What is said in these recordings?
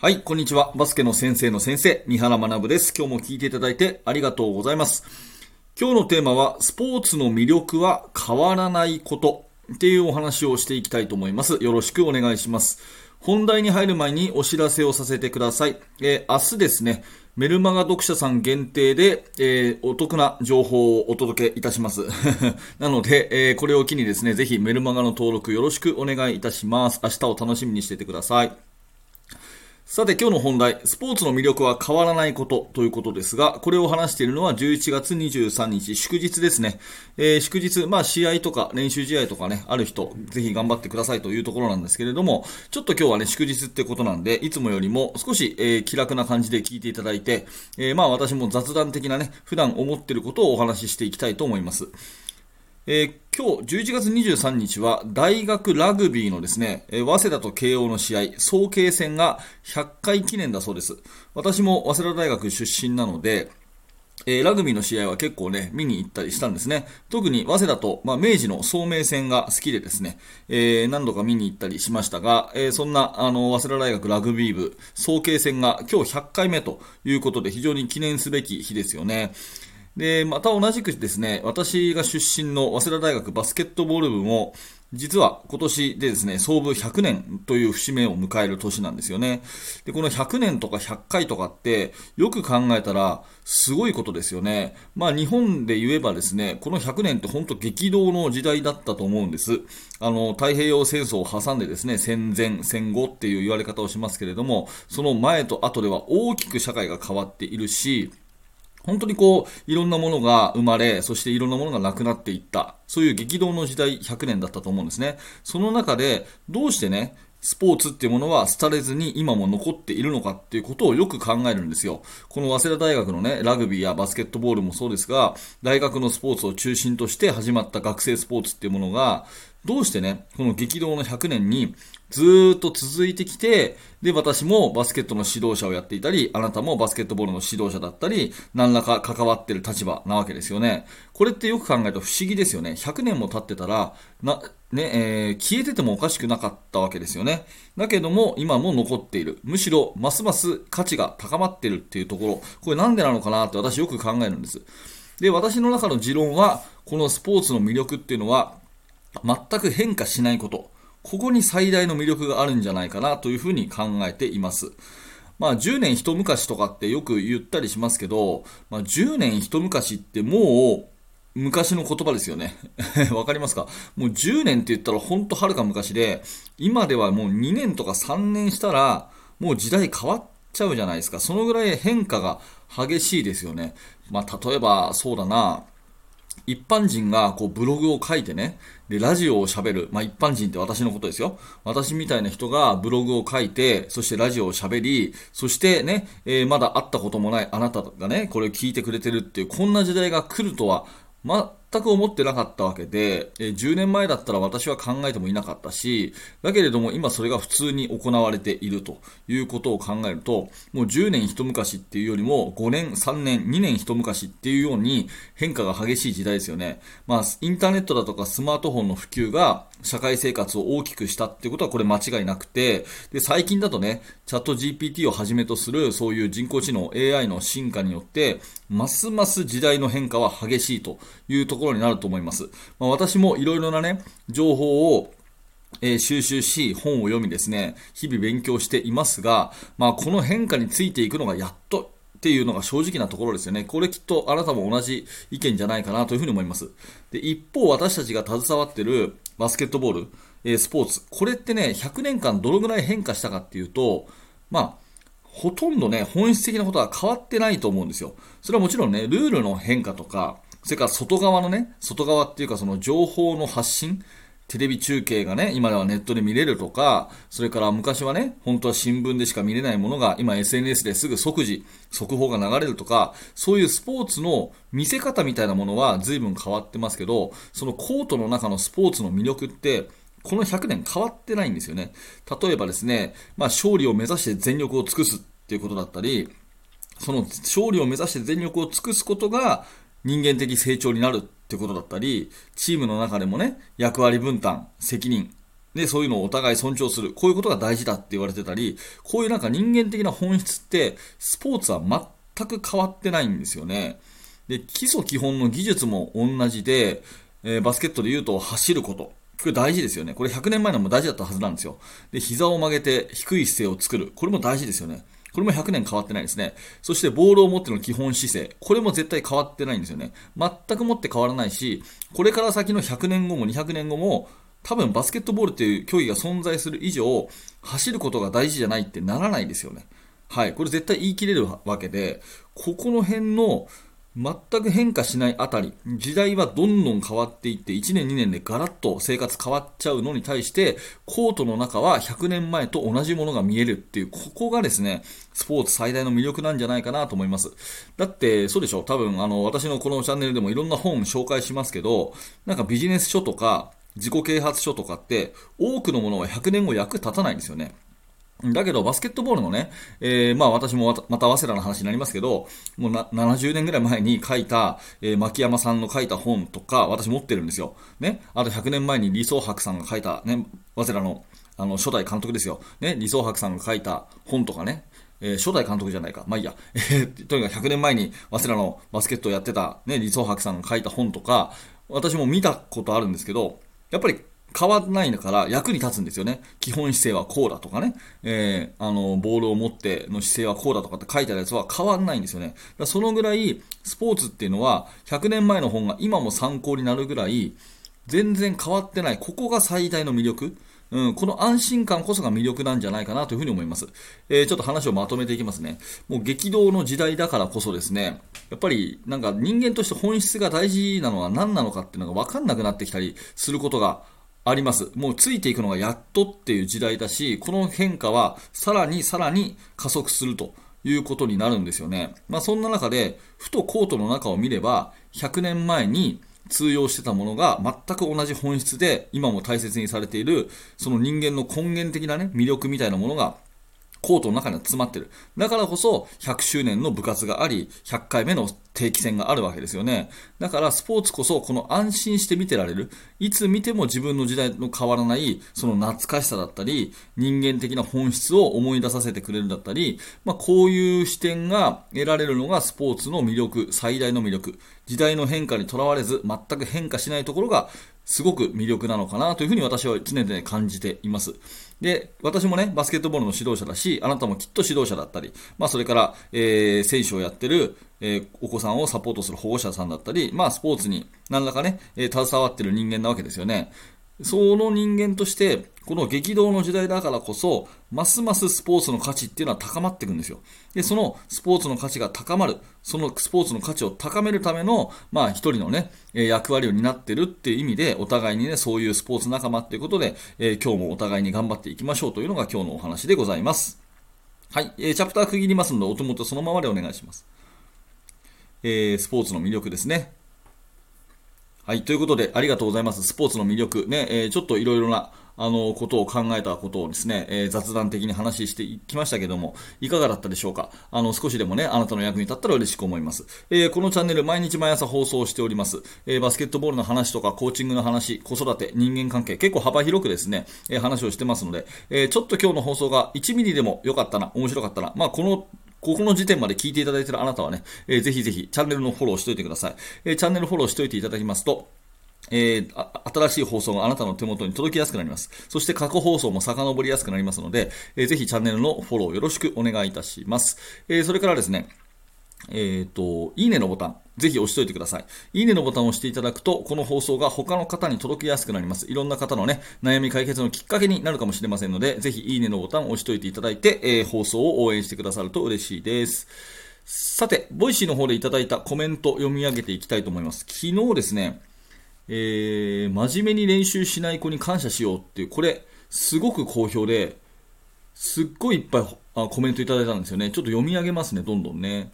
はい、こんにちは。バスケの先生の先生、三原学です。今日も聞いていただいてありがとうございます。今日のテーマは、スポーツの魅力は変わらないことっていうお話をしていきたいと思います。よろしくお願いします。本題に入る前にお知らせをさせてください。えー、明日ですね、メルマガ読者さん限定で、えー、お得な情報をお届けいたします。なので、えー、これを機にですね、ぜひメルマガの登録よろしくお願いいたします。明日を楽しみにしててください。さて今日の本題、スポーツの魅力は変わらないことということですが、これを話しているのは11月23日、祝日ですね。えー、祝日、まあ試合とか練習試合とかね、ある人、ぜひ頑張ってくださいというところなんですけれども、ちょっと今日はね、祝日ってことなんで、いつもよりも少し、えー、気楽な感じで聞いていただいて、えー、まあ私も雑談的なね、普段思っていることをお話ししていきたいと思います。えー、今日11月23日は大学ラグビーのですね、えー、早稲田と慶応の試合、早慶戦が100回記念だそうです。私も早稲田大学出身なので、えー、ラグビーの試合は結構ね、見に行ったりしたんですね。特に早稲田と、まあ、明治の聡明戦が好きでですね、えー、何度か見に行ったりしましたが、えー、そんな、あの、早稲田大学ラグビー部、早慶戦が今日100回目ということで非常に記念すべき日ですよね。で、また同じくですね、私が出身の早稲田大学バスケットボール部も、実は今年でですね、創部100年という節目を迎える年なんですよね。で、この100年とか100回とかって、よく考えたら、すごいことですよね。まあ日本で言えばですね、この100年って本当激動の時代だったと思うんです。あの、太平洋戦争を挟んでですね、戦前、戦後っていう言われ方をしますけれども、その前と後では大きく社会が変わっているし、本当にこう、いろんなものが生まれ、そしていろんなものがなくなっていった。そういう激動の時代100年だったと思うんですね。その中で、どうしてね、スポーツっていうものは廃れずに今も残っているのかっていうことをよく考えるんですよ。この早稲田大学のね、ラグビーやバスケットボールもそうですが、大学のスポーツを中心として始まった学生スポーツっていうものが、どうしてね、この激動の100年にずっと続いてきて、で、私もバスケットの指導者をやっていたり、あなたもバスケットボールの指導者だったり、何らか関わってる立場なわけですよね。これってよく考えると不思議ですよね。100年も経ってたら、な、ね、えー、消えててもおかしくなかったわけですよね。だけども、今も残っている。むしろ、ますます価値が高まってるっていうところ、これなんでなのかなって私よく考えるんです。で、私の中の持論は、このスポーツの魅力っていうのは、全く変化しないこと。ここに最大の魅力があるんじゃないかなというふうに考えています。まあ10年一昔とかってよく言ったりしますけど、まあ10年一昔ってもう昔の言葉ですよね。わかりますか？もう10年って言ったらほんとはるか昔で、今ではもう2年とか3年したら、もう時代変わっちゃうじゃないですか。そのぐらい変化が激しいですよね。まあ例えばそうだな、一般人がこうブログを書いてね、で、ラジオを喋る。まあ、一般人って私のことですよ。私みたいな人がブログを書いて、そしてラジオを喋り、そしてね、えー、まだ会ったこともないあなたがね、これを聞いてくれてるっていう、こんな時代が来るとは、ま、全く思ってなかったわけで、え10年前だったら私は考えてもいなかったし、だけれども今それが普通に行われているということを考えると、もう10年一昔っていうよりも5年、3年、2年一昔っていうように変化が激しい時代ですよね。まあ、インターネットだとかスマートフォンの普及が社会生活を大きくしたってことはこれ間違いなくて、で、最近だとね、チャット GPT をはじめとするそういう人工知能 AI の進化によって、ますます時代の変化は激しいというところになると思います。まあ、私もいろいろなね、情報を、収集し、本を読みですね、日々勉強していますが、まあ、この変化についていくのがやっとっていうのが正直なところですよね。これきっとあなたも同じ意見じゃないかなというふうに思います。で、一方私たちが携わっているバスケットボール、スポーツ、これってね、100年間どのぐらい変化したかっていうと、まあ、ほとんどね、本質的なことは変わってないと思うんですよ。それはもちろんね、ルールの変化とか、それから外側のね、外側っていうかその情報の発信、テレビ中継がね、今ではネットで見れるとか、それから昔はね、本当は新聞でしか見れないものが、今 SNS ですぐ即時、速報が流れるとか、そういうスポーツの見せ方みたいなものは随分変わってますけど、そのコートの中のスポーツの魅力って、この100年変わってないんですよね。例えばですね、まあ勝利を目指して全力を尽くすっていうことだったり、その勝利を目指して全力を尽くすことが人間的成長になるってことだったり、チームの中でもね、役割分担、責任、で、そういうのをお互い尊重する。こういうことが大事だって言われてたり、こういうなんか人間的な本質って、スポーツは全く変わってないんですよね。で、基礎基本の技術も同じで、えー、バスケットで言うと走ること。これ大事ですよね。これ100年前のも大事だったはずなんですよ。で、膝を曲げて低い姿勢を作る。これも大事ですよね。これも100年変わってないですね。そしてボールを持っての基本姿勢。これも絶対変わってないんですよね。全くもって変わらないし、これから先の100年後も200年後も、多分バスケットボールという競技が存在する以上、走ることが大事じゃないってならないですよね。はい。これ絶対言い切れるわけで、ここの辺の、全く変化しないあたり、時代はどんどん変わっていって、1年2年でガラッと生活変わっちゃうのに対して、コートの中は100年前と同じものが見えるっていう、ここがですね、スポーツ最大の魅力なんじゃないかなと思います。だって、そうでしょ多分、あの、私のこのチャンネルでもいろんな本紹介しますけど、なんかビジネス書とか、自己啓発書とかって、多くのものは100年後役立たないんですよね。だけど、バスケットボールのね、えー、まあ私もまた早稲田の話になりますけど、もうな70年ぐらい前に書いた、えー、牧山さんの書いた本とか、私持ってるんですよ。ね。あと100年前に李宗博さんが書いた、ね、早稲田の、あの、初代監督ですよ。ね、李宗博さんが書いた本とかね、えー、初代監督じゃないか。まあいいや。えー、とにかく100年前に早稲田のバスケットをやってた、ね、李宗博さんが書いた本とか、私も見たことあるんですけど、やっぱり変わらないんだから役に立つんですよね。基本姿勢はこうだとかね、えー、あの、ボールを持っての姿勢はこうだとかって書いてあるやつは変わらないんですよね。だそのぐらい、スポーツっていうのは、100年前の本が今も参考になるぐらい、全然変わってない。ここが最大の魅力。うん、この安心感こそが魅力なんじゃないかなというふうに思います。えー、ちょっと話をまとめていきますね。もう激動の時代だからこそですね、やっぱりなんか人間として本質が大事なのは何なのかっていうのが分かんなくなってきたりすることがあります。もうついていくのがやっとっていう時代だし、この変化はさらにさらに加速するということになるんですよね。まあそんな中で、ふとコートの中を見れば、100年前に通用してたものが全く同じ本質で今も大切にされているその人間の根源的なね魅力みたいなものがコートの中には詰まってる。だからこそ100周年の部活があり、100回目の定期戦があるわけですよね。だからスポーツこそこの安心して見てられる。いつ見ても自分の時代の変わらないその懐かしさだったり、人間的な本質を思い出させてくれるだったり、まあこういう視点が得られるのがスポーツの魅力、最大の魅力。時代の変化にとらわれず全く変化しないところがすごく魅力なのかなというふうに私は常々感じています。で、私もね、バスケットボールの指導者だし、あなたもきっと指導者だったり、まあそれから、えー、選手をやってる、えー、お子さんをサポートする保護者さんだったり、まあスポーツに何らかね、えー、携わってる人間なわけですよね。その人間として、この激動の時代だからこそ、ますますスポーツの価値っていうのは高まっていくんですよ。で、そのスポーツの価値が高まる、そのスポーツの価値を高めるための、まあ一人のね、役割を担ってるっていう意味で、お互いにね、そういうスポーツ仲間っていうことで、え、今日もお互いに頑張っていきましょうというのが今日のお話でございます。はい、えー、チャプター区切りますので、お友とそのままでお願いします。えー、スポーツの魅力ですね。はい、ということで、ありがとうございます。スポーツの魅力。ね、えー、ちょっといろいろな、あの、ことを考えたことをですね、えー、雑談的に話していきましたけども、いかがだったでしょうか？あの、少しでもね、あなたの役に立ったら嬉しく思います。えー、このチャンネル、毎日毎朝放送しております。えー、バスケットボールの話とか、コーチングの話、子育て、人間関係、結構幅広くですね、え話をしてますので、えちょっと今日の放送が1ミリでも良かったな、面白かったな、まあ、このここの時点まで聞いていただいているあなたはね、えー、ぜひぜひチャンネルのフォローしておいてください。えー、チャンネルフォローしておいていただきますと、えー、新しい放送があなたの手元に届きやすくなります。そして過去放送も遡りやすくなりますので、えー、ぜひチャンネルのフォローよろしくお願いいたします。えー、それからですね、えっ、ー、と、いいねのボタン、ぜひ押しておいてください。いいねのボタンを押していただくと、この放送が他の方に届きやすくなります。いろんな方のね、悩み解決のきっかけになるかもしれませんので、ぜひいいねのボタンを押しておいていただいて、えー、放送を応援してくださると嬉しいです。さて、ボイシーの方でいただいたコメント読み上げていきたいと思います。昨日ですね、えー、真面目に練習しない子に感謝しようっていう、これ、すごく好評で、すっごいいっぱいあコメントいただいたんですよね。ちょっと読み上げますね、どんどんね。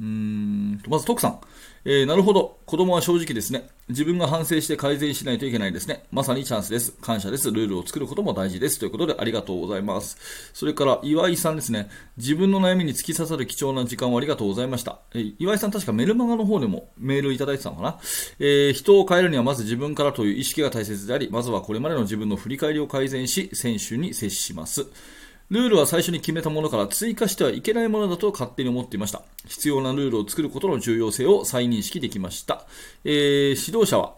うんとまず、徳さん。えー、なるほど。子供は正直ですね。自分が反省して改善しないといけないですね。まさにチャンスです。感謝です。ルールを作ることも大事です。ということで、ありがとうございます。それから、岩井さんですね。自分の悩みに突き刺さる貴重な時間をありがとうございました。えー、岩井さん、確かメルマガの方でもメールいただいてたのかな。えー、人を変えるにはまず自分からという意識が大切であり、まずはこれまでの自分の振り返りを改善し、選手に接します。ルールは最初に決めたものから追加してはいけないものだと勝手に思っていました。必要なルールを作ることの重要性を再認識できました。えー、指導者は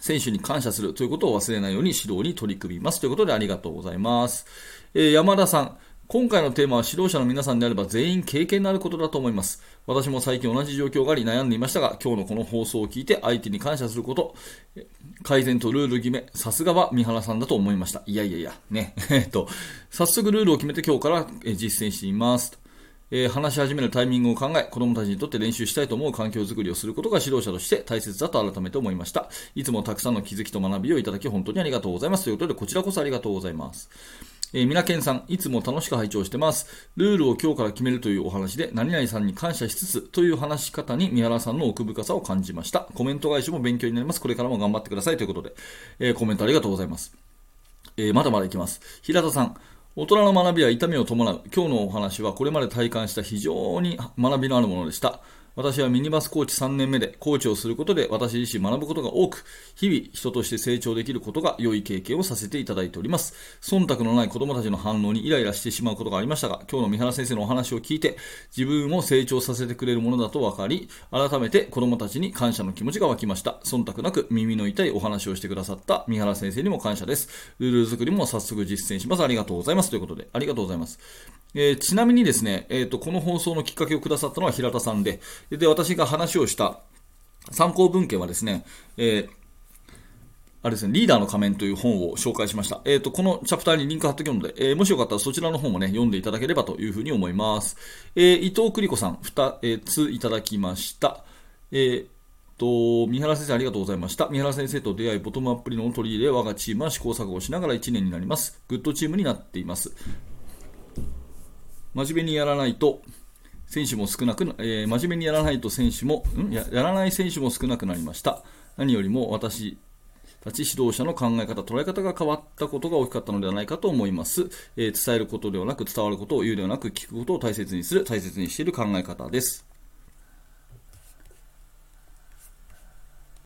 選手に感謝するということを忘れないように指導に取り組みますということでありがとうございます。えー、山田さん、今回のテーマは指導者の皆さんであれば全員経験のあることだと思います。私も最近同じ状況があり悩んでいましたが、今日のこの放送を聞いて相手に感謝すること、改善とルール決め、さすがは三原さんだと思いました。いやいやいや、ね。えっと、早速ルールを決めて今日から実践しています。えー、話し始めるタイミングを考え、子供たちにとって練習したいと思う環境づくりをすることが指導者として大切だと改めて思いました。いつもたくさんの気づきと学びをいただき本当にありがとうございます。ということで、こちらこそありがとうございます。えー、みなけんさん、いつも楽しく拝聴してます。ルールを今日から決めるというお話で、何々さんに感謝しつつという話し方に三原さんの奥深さを感じました。コメント返しも勉強になります。これからも頑張ってくださいということで、えー、コメントありがとうございます。えー、まだまだいきます。平田さん、大人の学びは痛みを伴う。今日のお話はこれまで体感した非常に学びのあるものでした。私はミニバスコーチ3年目でコーチをすることで私自身学ぶことが多く、日々人として成長できることが良い経験をさせていただいております。忖度のない子供たちの反応にイライラしてしまうことがありましたが、今日の三原先生のお話を聞いて、自分を成長させてくれるものだと分かり、改めて子供たちに感謝の気持ちが湧きました。忖度なく耳の痛いお話をしてくださった三原先生にも感謝です。ルール作りも早速実践します。ありがとうございます。ということで、ありがとうございます。えー、ちなみにですね、えーと、この放送のきっかけをくださったのは平田さんで、で私が話をした参考文献はですね、えーあれですね、リーダーの仮面という本を紹介しました。えっ、ー、と、このチャプターにリンク貼っておくので、えー、もしよかったらそちらの本もね、読んでいただければというふうに思います。え、伊藤栗子さん、2ついただきました。えーと、三原先生ありがとうございました。三原先生と出会い、ボトムアップ理論を取り入れ、我がチームは試行錯誤しながら1年になります。グッドチームになっています。真面目にやらないと、選手も少なく、えー、真面目にやらないと選手も、ん？ややらない選手も少なくなりました。何よりも私たち指導者の考え方、捉え方が変わったことが大きかったのではないかと思います。えー、伝えることではなく、伝わることを言うではなく、聞くことを大切にする、大切にしている考え方です。